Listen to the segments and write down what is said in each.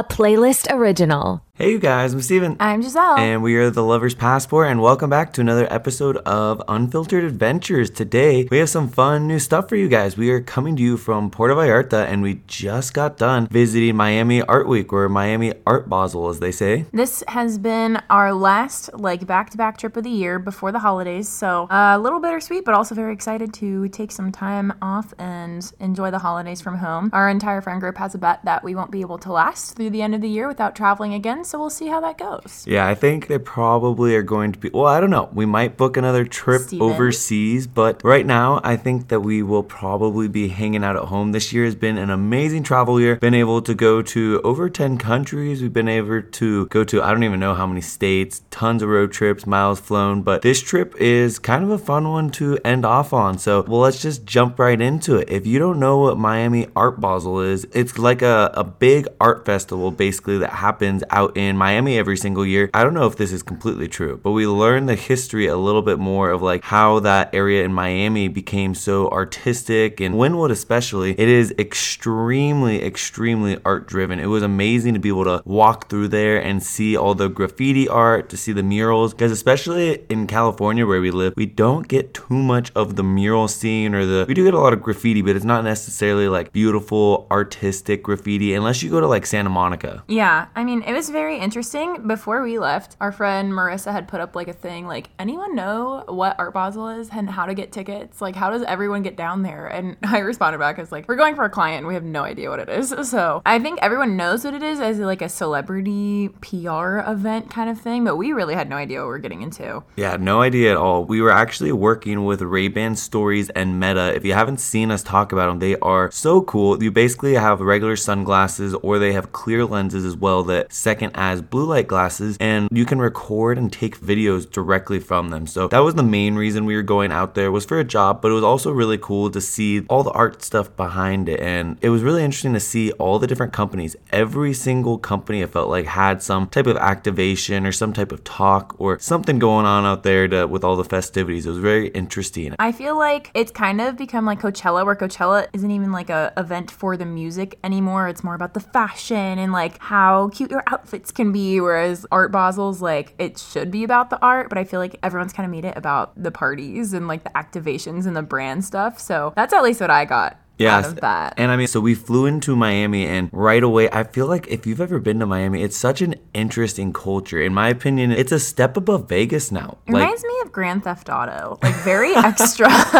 a playlist original. Hey, you guys, I'm Steven. I'm Giselle. And we are the Lover's Passport, and welcome back to another episode of Unfiltered Adventures. Today, we have some fun new stuff for you guys. We are coming to you from Puerto Vallarta, and we just got done visiting Miami Art Week, or Miami Art Basel, as they say. This has been our last, like, back to back trip of the year before the holidays, so uh, a little bittersweet, but also very excited to take some time off and enjoy the holidays from home. Our entire friend group has a bet that we won't be able to last through the end of the year without traveling again so we'll see how that goes. Yeah, I think they probably are going to be. Well, I don't know. We might book another trip Steven? overseas, but right now, I think that we will probably be hanging out at home. This year has been an amazing travel year. Been able to go to over 10 countries. We've been able to go to, I don't even know how many states, tons of road trips, miles flown, but this trip is kind of a fun one to end off on. So, well, let's just jump right into it. If you don't know what Miami Art Basel is, it's like a, a big art festival basically that happens out in Miami every single year. I don't know if this is completely true, but we learn the history a little bit more of like how that area in Miami became so artistic and Wynwood especially. It is extremely, extremely art driven. It was amazing to be able to walk through there and see all the graffiti art, to see the murals, because especially in California where we live, we don't get too much of the mural scene or the, we do get a lot of graffiti, but it's not necessarily like beautiful artistic graffiti unless you go to like Santa Monica. Yeah, I mean, it was very interesting. Before we left, our friend Marissa had put up like a thing like, anyone know what Art Basel is and how to get tickets? Like, how does everyone get down there? And I responded back as like, we're going for a client and we have no idea what it is. So I think everyone knows what it is as like a celebrity PR event kind of thing, but we really had no idea what we are getting into. Yeah, no idea at all. We were actually working with Ray-Ban Stories and Meta. If you haven't seen us talk about them, they are so cool. You basically have regular sunglasses or they have clear lenses as well that second as blue light glasses and you can record and take videos directly from them. So that was the main reason we were going out there was for a job, but it was also really cool to see all the art stuff behind it and it was really interesting to see all the different companies. Every single company I felt like had some type of activation or some type of talk or something going on out there to, with all the festivities. It was very interesting. I feel like it's kind of become like Coachella, where Coachella isn't even like a event for the music anymore. It's more about the fashion and like how cute your can be. Whereas Art Basel's like it should be about the art, but I feel like everyone's kind of made it about the parties and like the activations and the brand stuff. So that's at least what I got out of that. And I mean, so we flew into Miami, and right away, I feel like if you've ever been to Miami, it's such an interesting culture. In my opinion, it's a step above Vegas now. It reminds me of Grand Theft Auto, like very extra.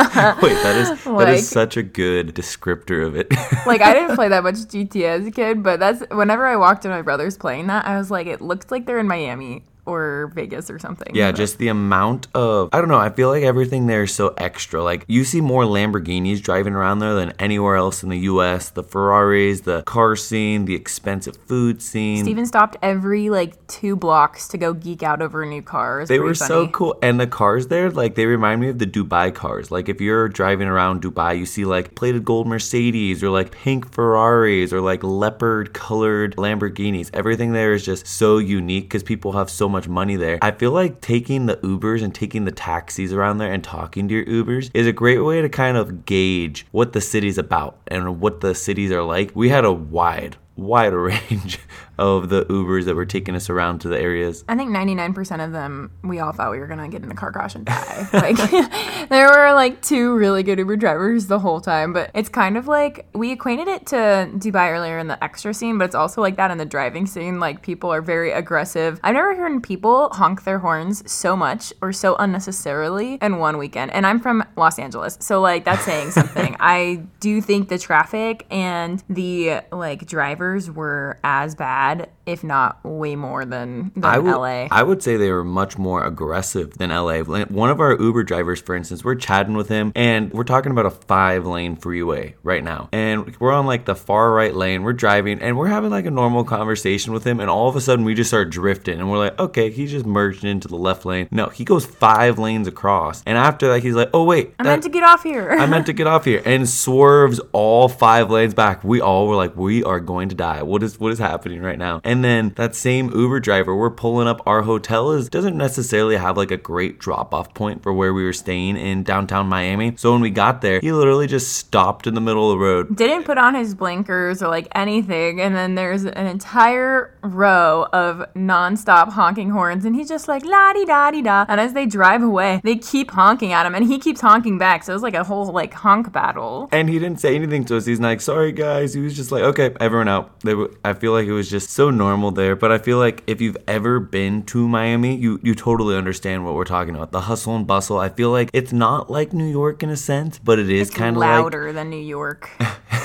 Wait, that is that Like- is such a good descriptor of it. like I didn't play that much GTA as a kid, but that's whenever I walked in my brother's playing that, I was like, it looked like they're in Miami or Vegas or something. Yeah, But- just the amount of I don't know. I feel like everything there is so extra. Like you see more Lamborghinis driving around there than anywhere else in the U.S. The Ferraris, the car scene, the expensive food scene. Steven stopped every like two blocks to go geek out over new car. It was They were so cool. And the cars there, like, they remind me of the Dubai cars. Like, if you're driving around Dubai, you see, like, plated gold Mercedes or, like, pink Ferraris or, like, leopard colored Lamborghinis. Everything there is just so unique because people have so much money there. I feel like taking the Ubers and taking the taxis around there and talking to your Ubers is a great way to kind of gauge what the city's about and what the cities are like. We had a wide, wide range of the Ubers that were taking us around to the areas. I think 99% of them, we all thought we were going to get in a car crash and die. like, there were like two really good Uber drivers the whole time, but it's kind of like we acquainted it to Dubai earlier in the extra scene, but it's also like that in the driving scene. Like, people are very aggressive. I've never heard people honk their horns so much or so unnecessarily in one weekend. And I'm from Los Angeles, so like, that's saying something. I do think the traffic and the like drivers were as bad, bad if not way more than, than I would, LA. I would say they were much more aggressive than LA. One of our Uber drivers, for instance, we're chatting with him and we're talking about a five lane freeway right now. And we're on like the far right lane. We're driving and we're having like a normal conversation with him. And all of a sudden we just start drifting and we're like, okay, he just merged into the left lane. No, he goes five lanes across. And after that, he's like, oh, wait. I that- meant uh, to get off here. I meant to get off here and swerves all five lanes back. We all were like, we are going to die. What is what is happening right now? And then that same Uber driver, we're pulling up. Our hotel is doesn't necessarily have like a great drop off point for where we were staying in downtown Miami. So when we got there, he literally just stopped in the middle of the road. Didn't put on his blinkers or like anything, and then there's an entire row of nonstop honking horns, and he's just like la di da di da. And as they drive away, they keep honking at him, and he keeps honking back. So it was like a whole like honk battle. And he didn't say anything to us. He's like, "Sorry, guys." He was just like, "Okay, everyone out." Were, I feel like it was just so normal there. But I feel like if you've ever been to Miami, you you totally understand what we're talking about. The hustle and bustle. I feel like it's not like New York in a sense, but it is kind of like louder than New York.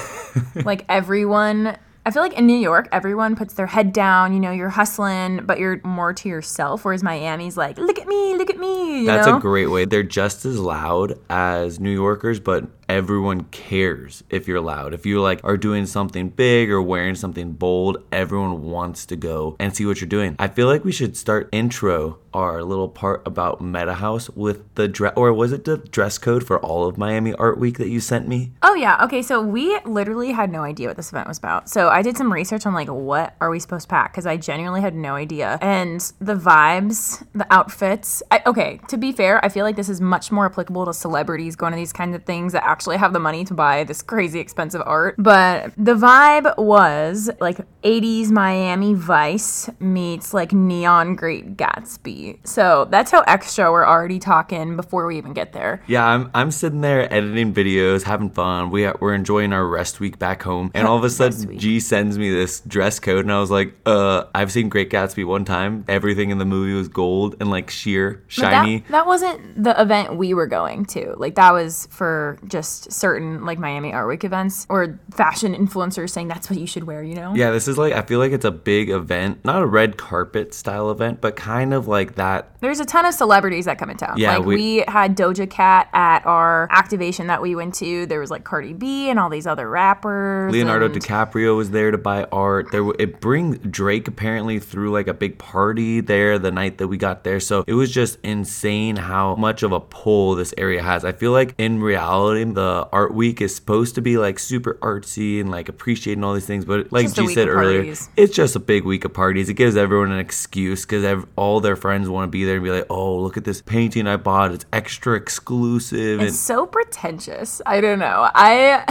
like everyone. I feel like in New York, everyone puts their head down. You know, you're hustling, but you're more to yourself. Whereas Miami's like, look at me, look at me. You That's know? a great way. They're just as loud as New Yorkers, but everyone cares if you're loud. If you like are doing something big or wearing something bold, everyone wants to go and see what you're doing. I feel like we should start intro our little part about Meta House with the dress or was it the dress code for all of Miami Art Week that you sent me? Oh yeah. Okay. So we literally had no idea what this event was about. So I did some research on like what are we supposed to pack because I genuinely had no idea. And the vibes, the outfits. I, okay. To be fair, I feel like this is much more applicable to celebrities going to these kinds of things that actually have the money to buy this crazy expensive art. But the vibe was like 80s Miami Vice meets like neon Great Gatsby. So that's how extra we're already talking before we even get there. Yeah, I'm, I'm sitting there editing videos, having fun. We we're enjoying our rest week back home, and all of a sudden. G sends me this dress code, and I was like, "Uh, I've seen Great Gatsby one time. Everything in the movie was gold and like sheer, shiny." That, that wasn't the event we were going to. Like that was for just certain like Miami Art Week events or fashion influencers saying that's what you should wear. You know? yeah, this is like I feel like it's a big event, not a red carpet style event, but kind of like that. There's a ton of celebrities that come in town. Yeah, like we- we, had Doja Cat at our activation that we went to. There was like Cardi B and all these other rappers. Leonardo and- DiCaprio was there to buy art. There, it brings Drake apparently through like a big party there the night that we got there. So it was just insane how much of a pull this area has. I feel like in reality, the art week is supposed to be like super artsy and like appreciating all these things, but like G said earlier, parties. it's just a big week of parties. It gives everyone an excuse because ev- all their friends want to be there and be like, "Oh, look at this painting I bought. It's extra exclusive." It's so pretentious. I don't know. I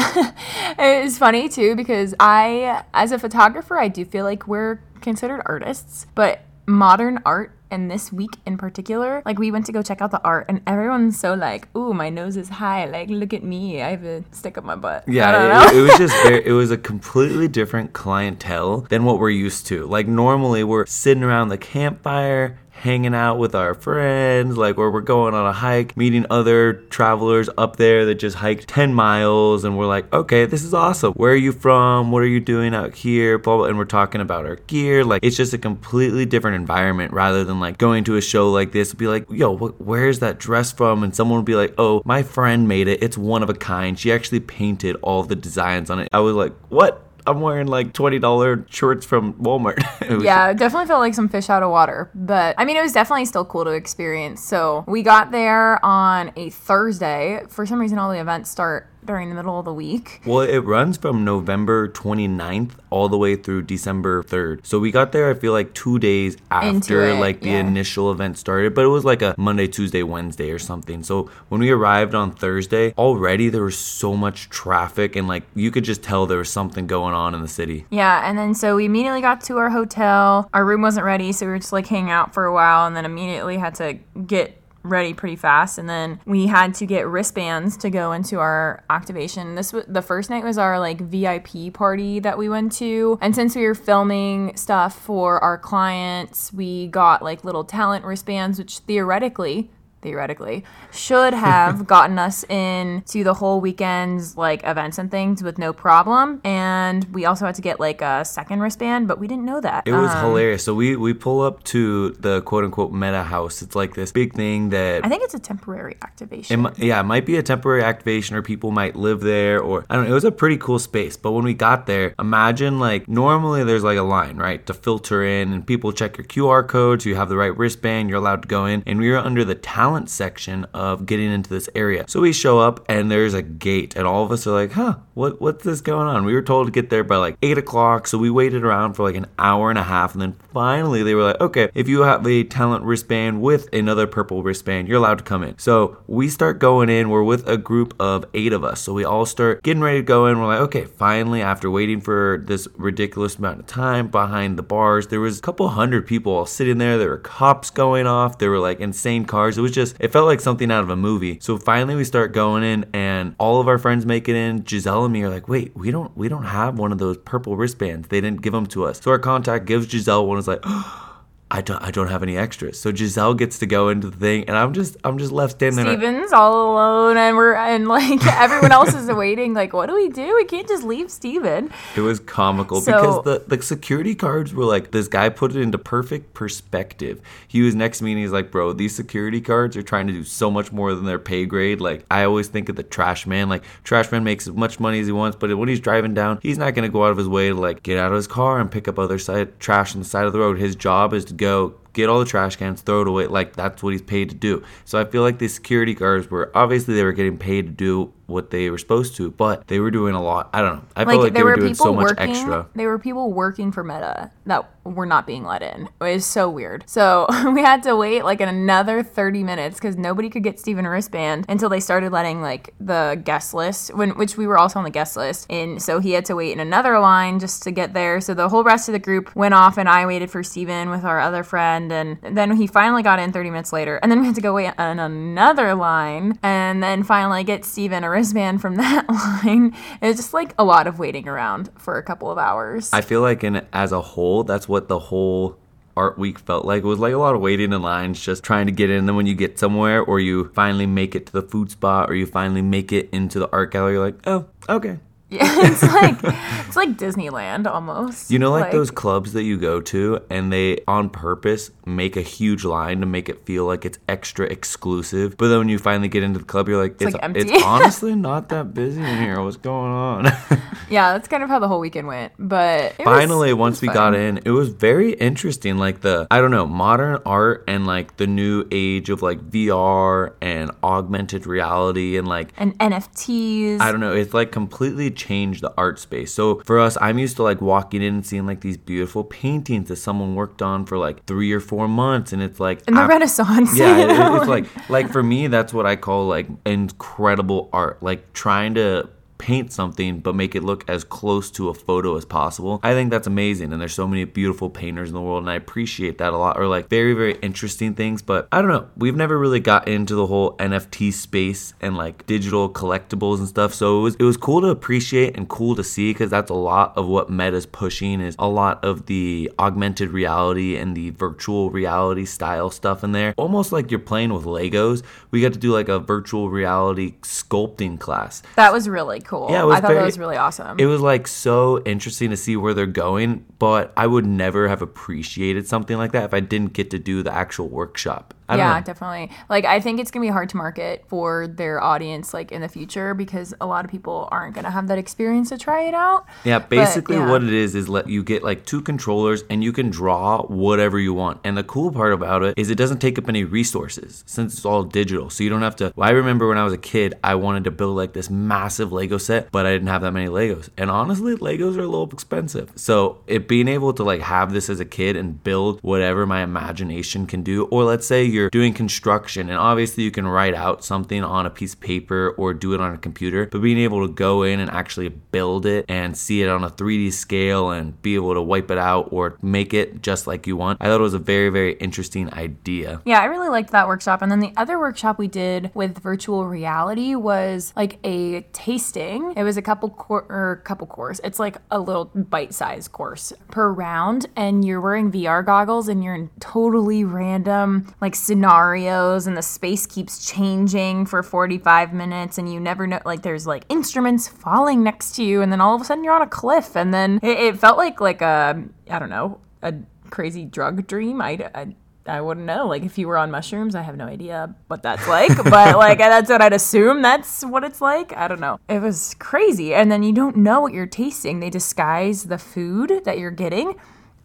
it's funny too because I as a photographer, I do feel like we're considered artists, but modern art and this week in particular, like we went to go check out the art and everyone's so like, "Ooh, my nose is high. Like look at me. I have a stick up my butt." Yeah, it, it was just very, it was a completely different clientele than what we're used to. Like normally we're sitting around the campfire, hanging out with our friends, like where we're going on a hike, meeting other travelers up there that just hiked 10 miles and we're like, "Okay, this is awesome. Where are you from? What are you doing out here?" Blah, blah, and we're talking about our gear. Like it's just a completely different environment rather than like going to a show like this be like, "Yo, wh- where's that dress from?" and someone would be like, "Oh, my friend made it. It's one of a kind. She actually painted all the designs on it." I was like, "What?" I'm wearing like $20 shorts from Walmart. Yeah, it definitely felt like some fish out of water. But I mean, it was definitely still cool to experience. So we got there on a Thursday. For some reason, all the events start during the middle of the week. Well, it runs from November 29th all the way through December 3rd. So we got there, I feel like two days after it, like the yeah. initial event started, but it was like a Monday, Tuesday, Wednesday or something. So when we arrived on Thursday, already there was so much traffic and like you could just tell there was something going on in the city. Yeah, and then so we immediately got to our hotel. Our room wasn't ready, so we were just like hanging out for a while and then immediately had to get ready pretty fast. And then we had to get wristbands to go into our activation. This was the first night was our like vip party that we went to. And since we were filming stuff for our clients we got like little talent wristbands which theoretically theoretically should have gotten us into the whole weekend's like events and things with no problem and we also had to get like a second wristband but we didn't know that It was Um, hilarious. So we we pull up to the quote unquote meta house. It's like this big thing that i think it's a temporary activation It yeah, it might be a temporary activation or people might live there or I don't know. It was a pretty cool space. But when we got there, imagine like normally there's like a line, right, to filter in and people check your QR codes. you have the right wristband, you're allowed to go in. And we were under the talent section of getting into this area. So we show up and there's a gate and all of us are like, huh, what what's this going on? We were told to get there by like eight o'clock, so we waited around for like an hour and a half, and then finally they were like, okay, if you have a talent wristband with another purple wristband, you're allowed to come in. So we start going in. We're with a group of eight of us, so we all start getting ready to go in. We're like, okay, finally, after waiting for this ridiculous amount of time behind the bars, there was a couple hundred people all sitting there. There were cops going off. There were like insane cars. It was just, it felt like something out of a movie. So finally, we start going in, and all of our friends make it in. Giselle and me are like, wait, we don't, we don't have one of those purple wristbands. They didn't give them to us. So our contact gives Giselle one. Is like. Oh, I don't I don't have any extras. So Giselle gets to go into the thing and I'm just I'm just left standing there. Steven's all alone and we're and like everyone else is waiting. Like, what do we do? We can't just leave Steven. It was comical So- because the, the security cards were like this guy put it into perfect perspective. He was next to me and he's like, Bro, these security cards are trying to do so much more than their pay grade. Like I always think of the trash man. Like trash man makes as much money as he wants, but when he's driving down, he's not gonna go out of his way to like get out of his car and pick up other side trash on the side of the road. His job is to go get all the trash cans, throw it away. Like that's what he's paid to do. So I feel like the security guards were obviously they were getting paid to do what they were supposed to, but they were doing a lot. I don't know. I felt like they were, doing so much working. extra. There were people working for Meta that were not being let in. It was so weird. So we had to wait like another 30 minutes because nobody could get Steven a wristband until they started letting like the guest list, when which we were also on the guest list. And so he had to wait in another line just to get there. So the whole rest of the group went off, and I waited for Steven with our other friend, and then he finally got in 30 minutes later. And then we had to go wait in another line, and then finally get Steven a wristband from that line. It's just like a lot of waiting around for a couple of hours. I feel like in as a whole, that's what the whole art week felt like. It was like a lot of waiting in lines, just trying to get in. And then when you get somewhere, or you finally make it to the food spot, or you finally make it into the art gallery, you're like, oh, okay. Yeah, it's like it's like Disneyland almost. You know, like, those clubs that you go to, and they on purpose make a huge line to make it feel like it's extra exclusive. But then when you finally get into the club, you're like, it's, like, empty. it's honestly not that busy in here. What's going on? Yeah, that's kind of how the whole weekend went. But was- finally it once was we fun. got in it was very interesting like the i don't know modern art and like the new age of like vr and augmented reality and like and NFTs. I don't know. It's like completely changed the art space. So for us, I'm used to like walking in and seeing like these beautiful paintings that someone worked on for like three or four months, and it's like in the af- Renaissance. yeah, it- it's like like for me, that's what I call like incredible art. Like trying to paint something but make it look as close to a photo as possible. I think that's amazing and there's so many beautiful painters in the world and I appreciate that a lot or like very very interesting things but I don't know. We've never really got into the whole NFT space and like digital collectibles and stuff. So it was it was cool to appreciate and cool to see cuz that's a lot of what Meta's pushing is a lot of the augmented reality and the virtual reality style stuff in there. Almost like you're playing with Legos. We got to do like a virtual reality sculpting class. that was really cool. Yeah, I thought very- that was really awesome. It was like so interesting to see where they're going, but I would never have appreciated something like that if I didn't get to do the actual workshop. I yeah, definitely. Like I think it's gonna be hard to market for their audience like in the future because a lot of people aren't gonna have that experience to try it out. Yeah, basically yeah. what it is is let you get like two controllers and you can draw whatever you want. And the cool part about it is it doesn't take up any resources since it's all digital. So you don't have to well, I remember when I was a kid, I wanted to build like this massive Lego set, but I didn't have that many Legos. And honestly, Legos are a little expensive. So it being able to like have this as a kid and build whatever my imagination can do, or let's say you're doing construction and obviously you can write out something on a piece of paper or do it on a computer, but being able to go in and actually build it and see it on a 3D scale and be able to wipe it out or make it just like you want, I thought it was a very, very interesting idea. Yeah, I really liked that workshop. And then the other workshop we did with virtual reality was like a tasting. It was a couple cour- or couple course. It's like a little bite-sized course per round, and you're wearing VR goggles and you're in totally random like scenarios, and the space keeps changing for 45 minutes, and you never know. Like there's like instruments falling next to you, and then all of a sudden you're on a cliff, and then it, it felt like like a I don't know a crazy drug dream. I, I I wouldn't know. Like if you were on mushrooms, I have no idea what that's like, but like that's what I'd assume that's what it's like. I don't know. It was crazy. And then you don't know what you're tasting. They disguise the food that you're getting.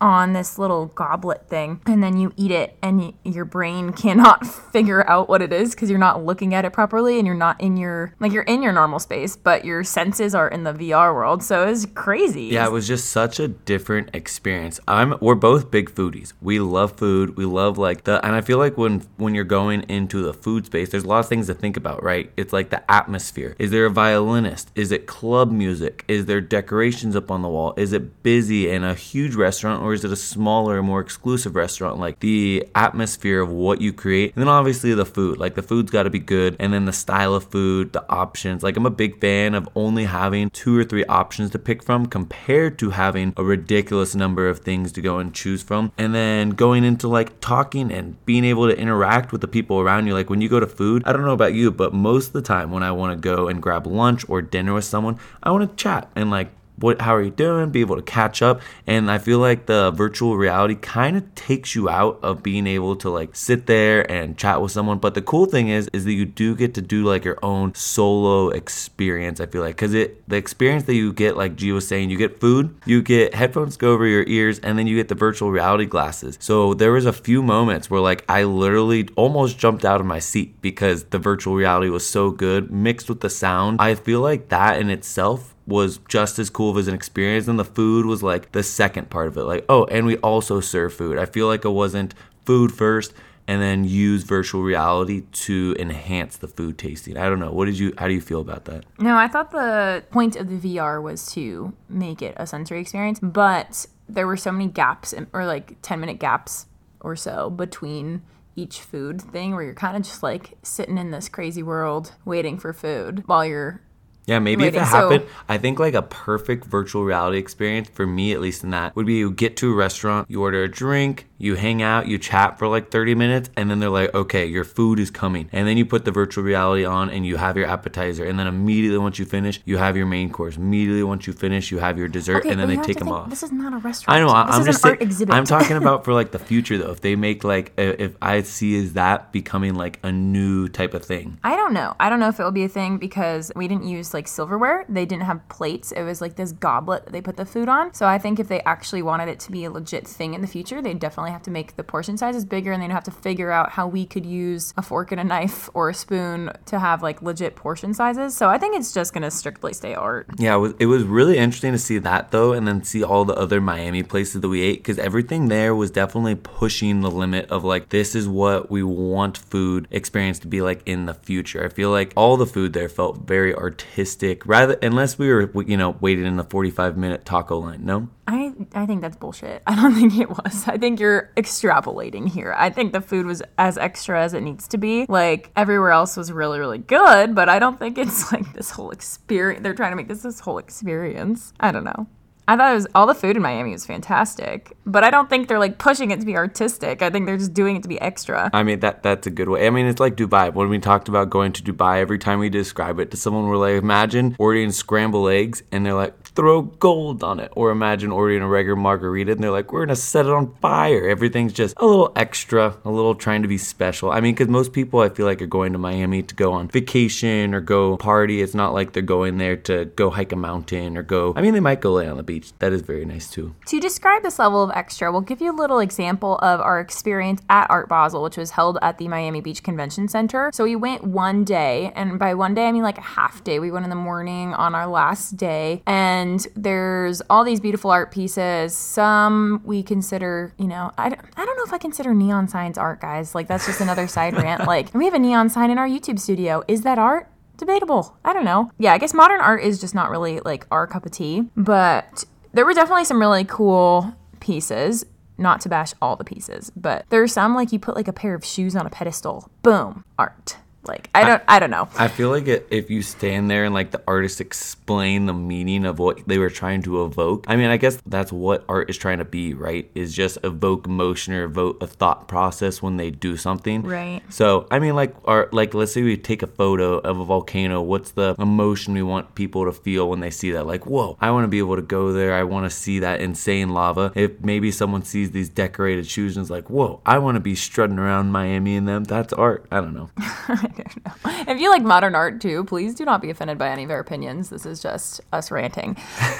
On this little goblet thing and then you eat it and y- your brain cannot figure out what it is because you're not looking at it properly and you're not in your like you're in your normal space but your senses are in the VR world so it's crazy Yeah, it was just such a different experience. I'm we're both big foodies. We love food. We love like the and I feel like when when you're going into the food space, there's a lot of things to think about, right? It's like the atmosphere. Is there a violinist? Is it club music? Is there decorations up on the wall? Is it busy in a huge restaurant or is it a smaller, more exclusive restaurant? Like the atmosphere of what you create. And then obviously the food. Like the food's got to be good and then the style of food, the options. Like I'm a big fan of only having two or three options to pick from compared to having a ridiculous number of things to go and choose from. And then going into like talking and being able to interact with the people around you. Like when you go to food, I don't know about you, but most of the time when I want to go and grab lunch or dinner with someone, I want to chat and like what how are you doing be able to catch up. And i feel like the virtual reality kind of takes you out of being able to like sit there and chat with someone. But the cool thing is is that you do get to do like your own solo experience i feel like. Because it the experience that you get like G was saying you get food you get headphones go over your ears and then you get the virtual reality glasses. So there was a few moments where like i literally almost jumped out of my seat because the virtual reality was so good mixed with the sound. I feel like that in itself was just as cool as an experience and the food was like the second part of it. Like oh and we also serve food. I feel like it wasn't food first and then use virtual reality to enhance the food tasting. I don't know. What did you how do you feel about that? No, I thought the point of the VR was to make it a sensory experience, but there were so many gaps, in, or like 10 minute gaps or so between each food thing where you're kind of just like sitting in this crazy world waiting for food while you're Yeah, maybe if it So- happened, I think like a perfect virtual reality experience for me, at least in that, would be you get to a restaurant, you order a drink, you hang out, you chat for like 30 minutes, and then they're like, okay, your food is coming. And then you put the virtual reality on and you have your appetizer. And then immediately once you finish, you have your main course. Immediately once you finish, you have your dessert, and then they take them think, off. This is not a restaurant. I know. I- This I'm is just an art saying. exhibit. I'm talking about for like the future though. If they make like, if I see is that becoming like a new type of thing. I don't know. I don't know if it will be a thing because we didn't use like silverware. They didn't have plates. It was like this goblet that they put the food on. So I think if they actually wanted it to be a legit thing in the future, they'd definitely have to make the portion sizes bigger and they'd have to figure out how we could use a fork and a knife or a spoon to have like legit portion sizes. So I think it's just going to strictly stay art. Yeah, it was, really interesting to see that though, and then see all the other Miami places that we ate because everything there was definitely pushing the limit of like, this is what we want food experience to be like in the future. I feel like all the food there felt very artistic, rather, unless we were, you know, waiting in the 45 minute taco line. No? I, I think that's bullshit. I don't think it was. I think you're extrapolating here. I think the food was as extra as it needs to be. Like everywhere else was really, really good, but I don't think it's like this whole experience. They're trying to make this this whole experience. I don't know. I thought it was all the food in Miami was fantastic, but I don't think they're like pushing it to be artistic. I think they're just doing it to be extra. I mean that that's a good way. I mean it's like Dubai. When we talked about going to Dubai, every time we describe it to someone, we're like, imagine ordering scrambled eggs and they're like, throw gold on it. Or imagine ordering a regular margarita and they're like, we're gonna set it on fire. Everything's just a little extra, a little trying to be special. I mean, because most people I feel like are going to Miami to go on vacation or go party. It's not like they're going there to go hike a mountain or go. I mean, they might go lay on the beach. That is very nice too. To describe this level of extra, we'll give you a little example of our experience at Art Basel, which was held at the Miami Beach Convention Center. So we went one day, and by one day, I mean like a half day. We went in the morning on our last day, and there's all these beautiful art pieces. Some we consider, you know, I don't, I don't know if I consider neon signs art, guys. Like, that's just another side rant. Like, we have a neon sign in our YouTube studio. Is that art? debatable. I don't know. Yeah, I guess modern art is just not really like our cup of tea, but there were definitely some really cool pieces. Not to bash all the pieces, but there's some like you put like a pair of shoes on a pedestal. Boom, art. Like I don't I don't know. I feel like it, if you stand there and like the artist explain the meaning of what they were trying to evoke. I mean, I guess that's what art is trying to be, right? Is just evoke emotion or evoke a thought process when they do something. Right. So I mean, like art, like let's say we take a photo of a volcano. What's the emotion we want people to feel when they see that? Like, whoa, I want to be able to go there. I want to see that insane lava. If maybe someone sees these decorated shoes and is like, whoa, I want to be strutting around Miami in them. That's art. I don't know. If you like modern art too, please do not be offended by any of our opinions. This is just us ranting.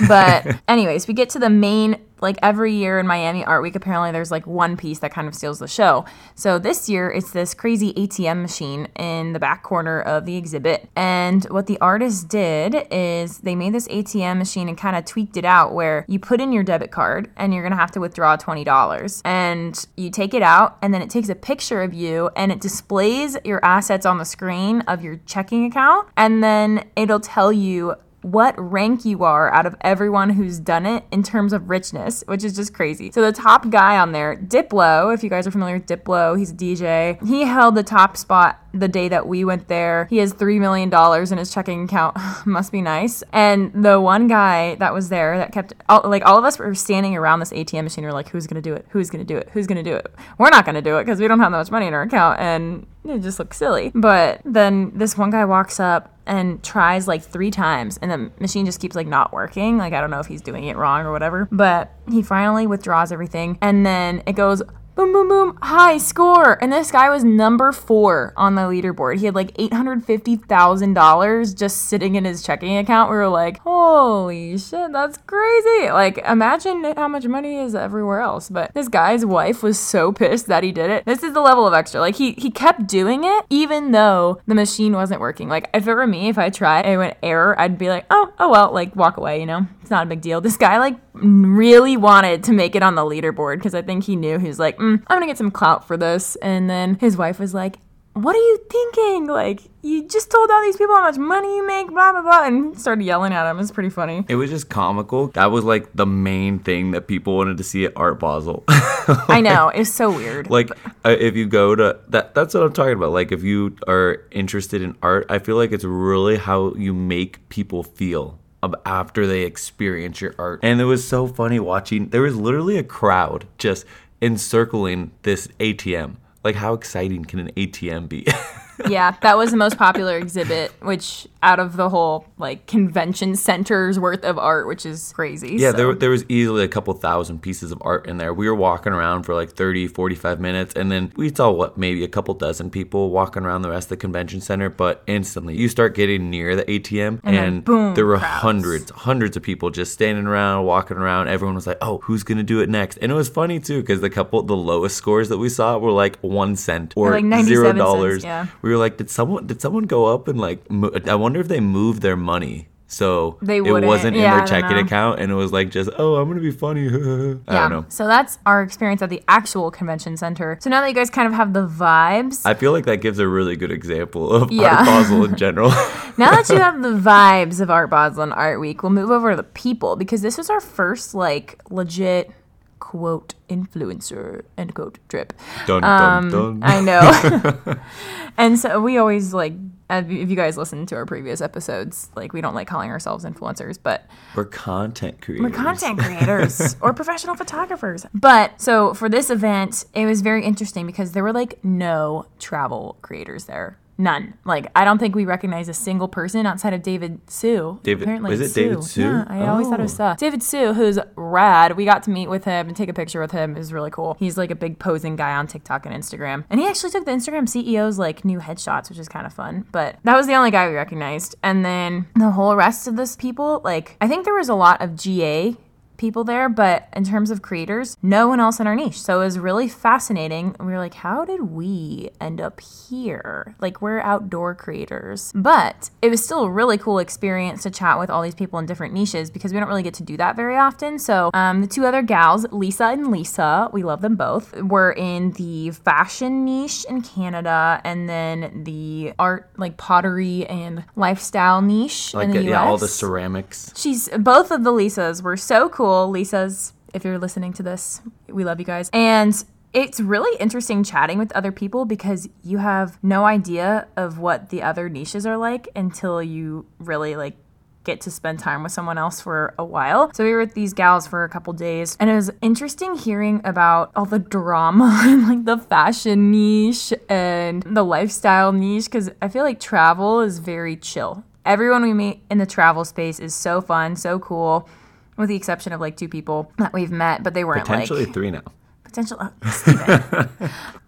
But, anyways, we get to the main like every year in Miami Art Week, apparently there's like one piece that kind of steals the show. So this year it's this crazy ATM machine in the back corner of the exhibit. And what the artist did is they made this ATM machine and kind of tweaked it out where you put in your debit card and you're going to have to withdraw $20. And you take it out and then it takes a picture of you and it displays your assets on the screen of your checking account. And then it'll tell you what rank you are out of everyone who's done it in terms of richness, which is just crazy. So the top guy on there, Diplo, if you guys are familiar with Diplo, he's a DJ. He held the top spot the day that we went there. He has $3 million in his checking account. Must be nice. And the one guy that was there that kept, all, like, all of us were standing around this ATM machine. We are like, who's going to do it? Who's going to do it? Who's going to do it? We're not going to do it because we don't have that much money in our account. And it just looks silly. But then this one guy walks up and tries like three times and the machine just keeps like not working. Like I don't know if he's doing it wrong or whatever. But he finally withdraws everything and then it goes boom, boom, boom, high score. And this guy was number four on the leaderboard. He had like $850,000 just sitting in his checking account. We were like, holy shit, that's crazy. Like, imagine how much money is everywhere else. But this guy's wife was so pissed that he did it. This is the level of extra. Like, he, he kept doing it even though the machine wasn't working. Like, if it were me, if I tried, it went error, I'd be like, oh, oh well, like walk away, you know? It's not a big deal. This guy, like, really wanted to make it on the leaderboard because I think he knew he was like, mm, I'm gonna get some clout for this. And then his wife was like, what are you thinking? Like, you just told all these people how much money you make, blah, blah, blah, and started yelling at him. It's pretty funny. It was just comical. That was like the main thing that people wanted to see at Art Basel. I know. It's so weird. like, uh, if you go to that, that's what I'm talking about. Like, if you are interested in art, I feel like it's really how you make people feel after they experience your art. And it was so funny watching, there was literally a crowd just encircling this ATM. Like, how exciting can an ATM be? yeah, that was the most popular exhibit, which out of the whole like convention center's worth of art, which is crazy. Yeah, so. there, there was easily a couple thousand pieces of art in there. We were walking around for like 30, 45 minutes, and then we saw what maybe a couple dozen people walking around the rest of the convention center. But instantly, you start getting near the ATM, and, and boom, there were crowds. hundreds, hundreds of people just standing around, walking around. Everyone was like, "Oh, who's gonna do it next?" And it was funny too because the couple, the lowest scores that we saw were like one cent or like zero dollars. Yeah. We were like, "Did someone? Did someone go up and like? Mo- I wonder if they moved their money." So They it wasn't in Yeah, I their checking know. account, and it was like just, oh, I'm gonna be funny. I yeah. don't know. So that's our experience at the actual convention center. So now that you guys kind of have the vibes, I feel like that gives a really good example of Yeah. Art Basel in general. now that you have the vibes of Art Basel and Art Week, we'll move over to the people because this was our first like legit quote influencer end quote trip. dun Um, dun dun. I know. and so we always like, if you guys listen to our previous episodes, like we don't like calling ourselves influencers, but We're content creators. we're content creators or professional photographers. But so for this event, it was very interesting because there were like no travel creators there. None. Like I don't think we recognize a single person outside of David Sue. David- Apparently it's it David Sue? Yeah, I always thought it was Oh. Sue. David Sue, who's rad. We got to meet with him and take a picture with him. It was really cool. He's like a big posing guy on TikTok and Instagram. And he actually took the Instagram CEO's like new headshots, which is kind of fun. But that was the only guy we recognized. And then the whole rest of this people, like I think there was a lot of GA people there, but in terms of creators, no one else in our niche. So it was really fascinating. We were like, how did we end up here? Like, we're outdoor creators. But it was still a really cool experience to chat with all these people in different niches because we don't really get to do that very often. So um, the two other gals, Lisa and Lisa, we love them both, were in the fashion niche in Canada and then the art, like pottery and lifestyle niche Like in the US. yeah, all the ceramics. She's both of the Lisas were so cool. Lisas, if you're listening to this, we love you guys. And it's really interesting chatting with other people because you have no idea of what the other niches are like until you really like get to spend time with someone else for a while. So we were with these gals for a couple days and it was interesting hearing about all the drama in like the fashion niche and the lifestyle niche cuz I feel like travel is very chill. Everyone we meet in the travel space is so fun, so cool. With the exception of like two people that we've met, but they weren't Potentially like three now. potential. Oh,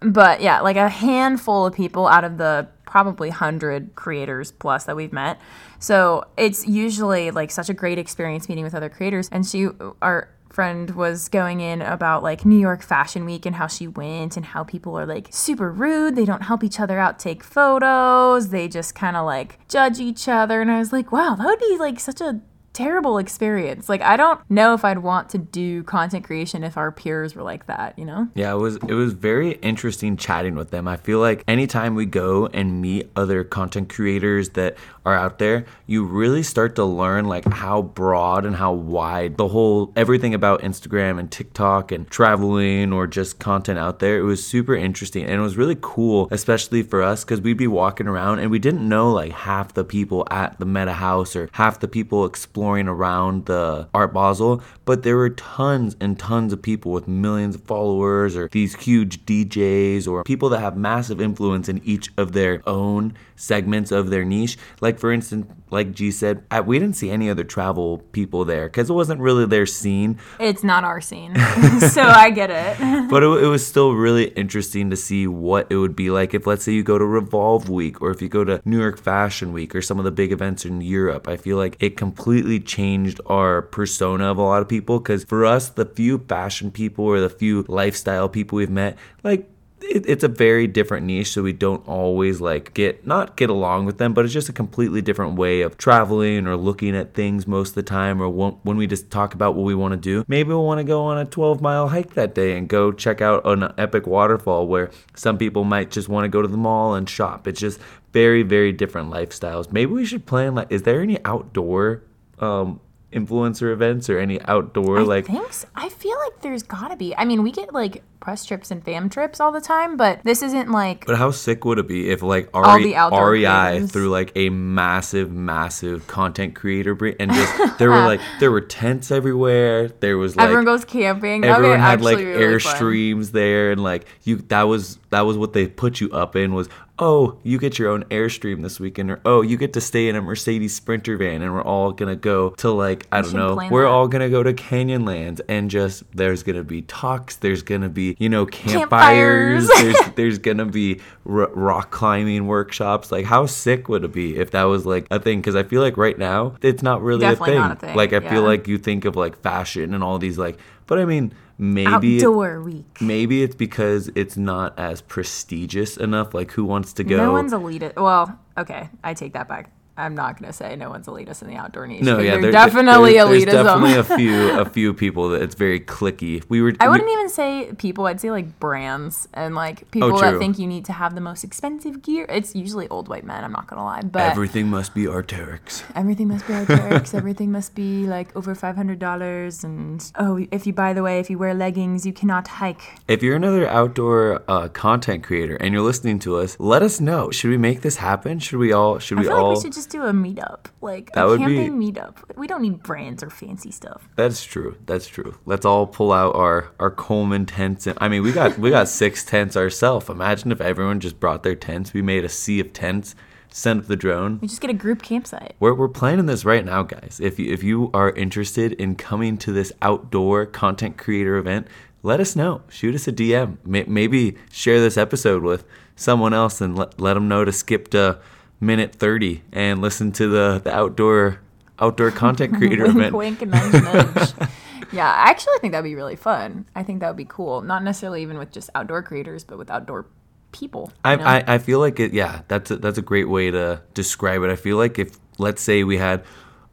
but yeah, like a handful of people out of the probably 100 creators plus that we've met. So it's usually like such a great experience meeting with other creators. And she, our friend was going in about like New York Fashion Week and how she went and how people are like super rude. They don't help each other out take photos. They just kind of like judge each other. And I was like, wow, that would be like such a terrible experience. Like I don't know if I'd want to do content creation if our peers were like that, you know? Yeah, it was it was very interesting chatting with them. I feel like anytime we go and meet other content creators that are out there, you really start to learn like how broad and how wide the whole everything about Instagram and TikTok and traveling or just content out there. It was super interesting and it was really cool, especially for us because we'd be walking around and we didn't know like half the people at the Meta House or half the people exploring around the Art Basel, but there were tons and tons of people with millions of followers or these huge DJs or people that have massive influence in each of their own segments of their niche. Like for instance, like G said, I, we didn't see any other travel people there because it wasn't really their scene. It's not our scene. so I get it. But it, it was still really interesting to see what it would be like if, let's say, you go to Revolve Week or if you go to New York Fashion Week or some of the big events in Europe. I feel like it completely changed our persona of a lot of people because for us, the few fashion people or the few lifestyle people we've met, like it's a very different niche so we don't always like get not get along with them but it's just a completely different way of traveling or looking at things most of the time or when, when we just talk about what we want to do. Maybe we'll want to go on a 12 mile hike that day and go check out an epic waterfall where some people might just want to go to the mall and shop. It's just very very different lifestyles. Maybe we should plan like is there any outdoor um influencer events or any outdoor I like think so. I feel like there's gotta be. I mean, we get like press trips and fam trips all the time, but this isn't like But how sick would it be if like RE, REI creators. threw like a massive, massive content creator bring and just there were like there were tents everywhere. There was like everyone goes camping. everyone had like really airstreams there and like you that was that was what they put you up in was oh you get your own airstream this weekend or oh you get to stay in a Mercedes Sprinter van and we're all gonna go to like I don't know we're that. all gonna go to Canyonlands and just there's gonna be talks there's gonna be you know Campfires. campfires there's there's gonna be r- rock climbing workshops like how sick would it be if that was like a thing because I feel like right now it's not really a thing. not a thing, like I yeah. feel like you think of like fashion and all these like but I mean maybe it- Outdoor week. maybe it's because it's not as prestigious enough like who wants to go No one's elitist. Well, okay, I take that back. I'm not gonna say no one's elitist in the outdoor niche. no yeah they're there- definitely there- there's elitism. definitely a few a few people that it's very clicky we were I wouldn't even say people. I'd say like brands and like people Oh, that think you need to have the most expensive gear. It's usually old white men. I'm not gonna lie, but everything must be Arc'teryx everything must be Arc'teryx. everything must be like over five hundred dollars. And oh, if you by the way, if you wear leggings, you cannot hike. If you're another outdoor uh, content creator and you're listening to us, let us know. Should we make this happen? Should we all? Should we all? like we should just do a meetup, like That a would be- camping meetup. We don't need brands or fancy stuff. That's true. That's true. Let's all pull out our our Coleman tents. And I mean, we got we got six tents ourselves. Imagine if everyone just brought their tents. We made a sea of tents. Sent up the drone. We just get a group campsite. We're, we're planning this right now, guys. If you, if you are interested in coming to this outdoor content creator event, let us know. Shoot us a DM. Maybe share this episode with someone else and let, let them know to skip to minute 30 and listen to the, the outdoor outdoor content creator wink, event. wink, and nudge, nudge. yeah, I actually think that'd be really fun. I think that would be cool. Not necessarily even with just outdoor creators, but with outdoor people. I. I, I feel like it. Yeah, that's a, that's a great way to describe it. I feel like if let's say we had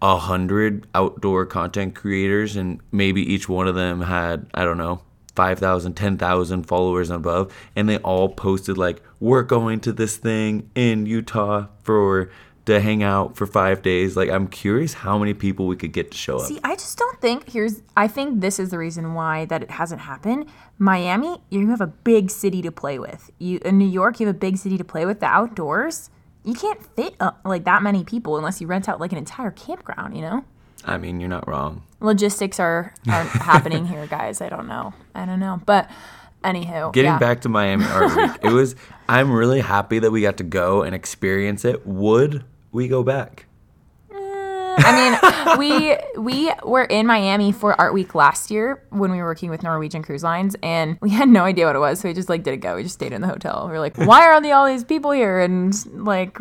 a hundred outdoor content creators and maybe each one of them had I don't know 5,000, 10,000 followers and above, and they all posted like we're going to this thing in Utah for to hang out for five days. Like I'm curious how many people we could get to show up. See, I just don't think here's. I think this is the reason why that it hasn't happened. Miami, you have a big city to play with. You in New York, you have a big city to play with. The outdoors, you can't fit uh, like that many people unless you rent out like an entire campground. You know, I mean, you're not wrong. logistics are aren't happening here, guys. I don't know. I don't know, but. Anywho, Getting yeah. back to Miami Art Week, it was. I'm really happy that we got to go and experience it. Would we go back? Eh, I mean, we we were in Miami for Art Week last year when we were working with Norwegian Cruise Lines, and we had no idea what it was, so we just like didn't go. We just stayed in the hotel. We were like, why are the, all these people here? And like,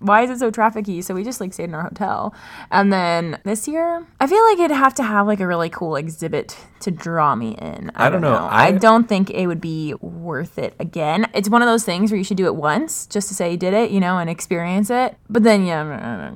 why is it so trafficy? So we just like stayed in our hotel. And then this year, I feel like it'd have to have like a really cool exhibit to draw me in. I, don't know. I, I- don't think it would be worth it again. It's one of those things where you should do it once just to say you did it, you know, and experience it. But then, yeah.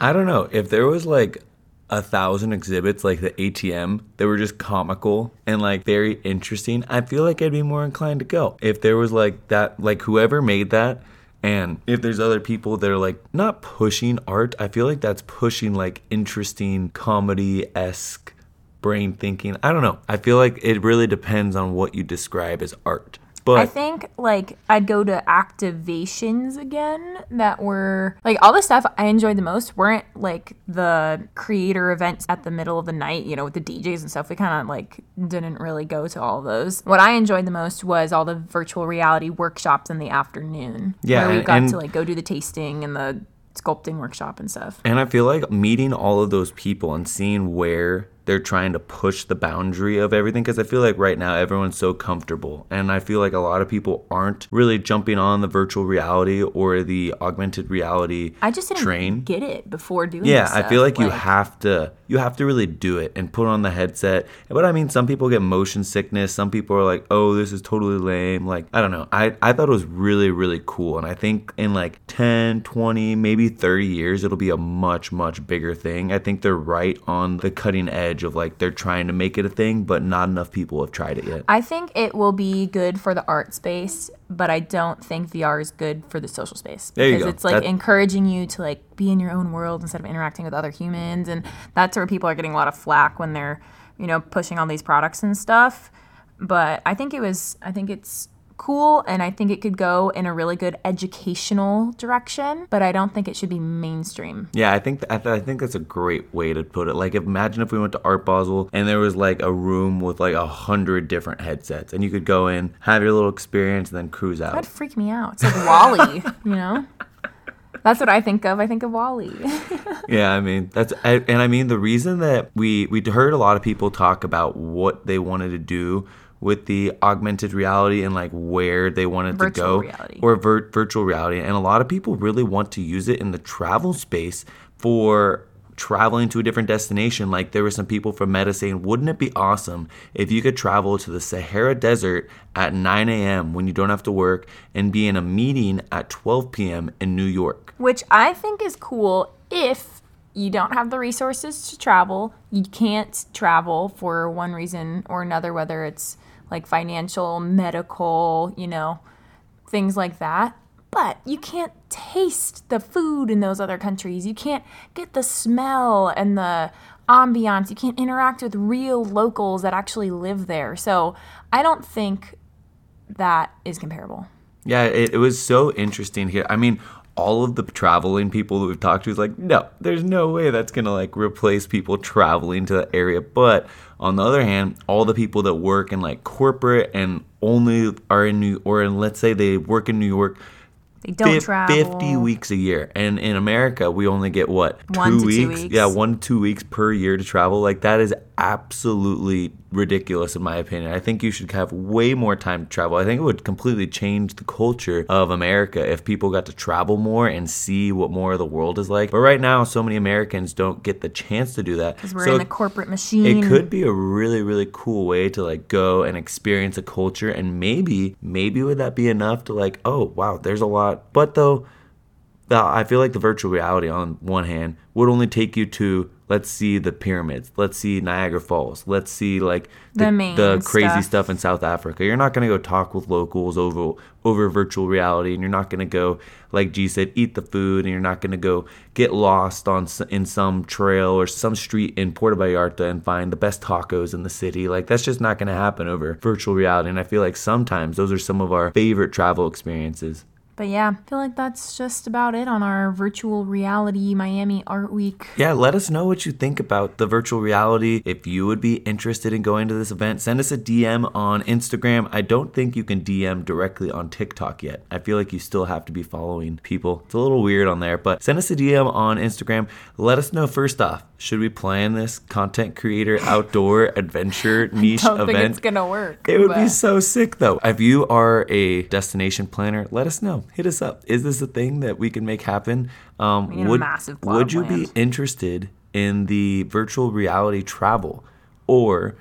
I don't know if there was like a thousand exhibits like the ATM that were just comical and like very interesting. I feel like I'd be more inclined to go if there was like that, like whoever made that. And if there's other people that are like not pushing art, I feel like that's pushing like interesting comedy esque brain thinking. I don't know. I feel like it really depends on what you describe as art. But I think like I'd go to activations again that were like all the stuff I enjoyed the most weren't like the creator events at the middle of the night, you know, with the DJs and stuff. We kind of like didn't really go to all those. What I enjoyed the most was all the virtual reality workshops in the afternoon. Yeah, where we got and- to like go do the tasting and the sculpting workshop and stuff. And I feel like meeting all of those people and seeing where they're trying to push the boundary of everything because I feel like right now everyone's so comfortable and I feel like a lot of people aren't really jumping on the virtual reality or the augmented reality I just didn't train. get it before doing. Yeah, I feel stuff. like you have to you have to really do it and put on the headset. But I mean some people get motion sickness, some people are like, "Oh, this is totally lame." Like, I don't know. I I thought it was really really cool and I think in like 10, 20, maybe 30 years it'll be a much much bigger thing. I think they're right on the cutting edge of like they're trying to make it a thing, but not enough people have tried it yet. I think it will be good for the art space, but I don't think VR is good for the social space There you because go. it's like That- encouraging you to like be in your own world instead of interacting with other humans, and that's where people are getting a lot of flack when they're you know pushing all these products and stuff. But I think it was, I think it's cool, and I think it could go in a really good educational direction, but I don't think it should be mainstream. Yeah, I think I, th- I think that's a great way to put it. Like, imagine if we went to Art Basel and there was like a room with like a hundred different headsets, and you could go in, have your little experience, and then cruise out. That'd freak me out. It's like WALL-E, you know. That's what I think of. I think of WALL-E. Yeah, I mean that's I, and I mean the reason that we we heard a lot of people talk about what they wanted to do with the augmented reality and like where they wanted Virtual to go reality. or vir- virtual reality and a lot of people really want to use it in the travel space for traveling to a different destination like there were some people from meta saying wouldn't it be awesome if you could travel to the sahara desert at 9 a.m when you don't have to work and be in a meeting at 12 p.m in new york which I think is cool if you don't have the resources to travel. You can't travel for one reason or another, whether it's like financial, medical, you know, things like that. But you can't taste the food in those other countries. You can't get the smell and the ambiance. You can't interact with real locals that actually live there. So I don't think that is comparable. Yeah, it, it was so interesting here. I mean, all of the traveling people that we've talked to is like, no, there's no way that's gonna like replace people traveling to that area. But on the other hand, all the people that work in like corporate and only are in New or in let's say they work in New York. They don't fif- travel. 50 weeks a year. And in America, we only get what? One to two weeks. Yeah, one to two weeks per year to travel. Like, that is absolutely ridiculous, in my opinion. I think you should have way more time to travel. I think it would completely change the culture of America if people got to travel more and see what more of the world is like. But right now, so many Americans don't get the chance to do that. Because we're So in the corporate machine. it could be a really really cool way to like go and experience a culture and maybe maybe would that be enough to like oh wow there's a lot but though I feel like the virtual reality on one hand would only take you to let's see the pyramids, let's see Niagara Falls, let's see like the, The main the crazy stuff. stuff in South Africa. You're not gonna go talk with locals over over virtual reality, and you're not gonna go like G said, eat the food, and you're not gonna go get lost on in some trail or some street in Puerto Vallarta and find the best tacos in the city. Like that's just not gonna happen over virtual reality. And I feel like sometimes those are some of our favorite travel experiences. But yeah, I feel like that's just about it on our virtual reality Miami Art Week. Yeah, let us know what you think about the virtual reality. If you would be interested in going to this event, send us a DM on Instagram. I don't think you can DM directly on TikTok yet. I feel like you still have to be following people. It's a little weird on there, but send us a DM on Instagram. Let us know first off should we plan this content creator outdoor adventure niche I Don't think event? it's gonna work. It would be so sick though. If you are a destination planner, let us know. Hit us up. Is this a thing that we can make happen? Um, would would you be interested in the virtual reality travel, or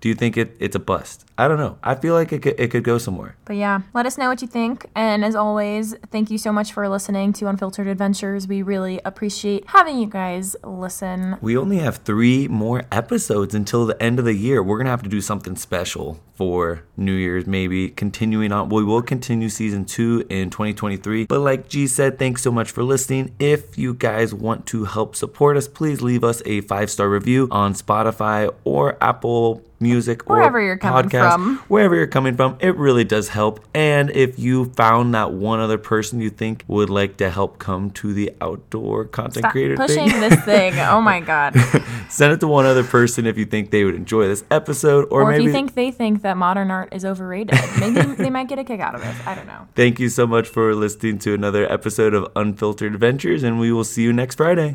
do you think it, it's a bust? I don't know. I feel like it could, it could go somewhere. But yeah, let us know what you think. And as always, thank you so much for listening to Unfiltered Adventures. We really appreciate having you guys listen. We only have three more episodes until the end of the year. We're gonna have to do something special for New Year's, maybe continuing on. We will continue season two in 2023. But like G said, thanks so much for listening. If you guys want to help support us, please leave us a five star review on Spotify or Apple Music or Wherever you're coming podcast, from. Wherever you're coming from, it really does help. And if you found that one other person you think would like to help come to the outdoor content Stop creator pushing thing, this thing. Oh my god. Send it to one other person if you think they would enjoy this episode, or, Or if maybe. you think they think that modern art is overrated, maybe they might get a kick out of it. I don't know. Thank you so much for listening to another episode of Unfiltered Adventures, and we will see you next Friday.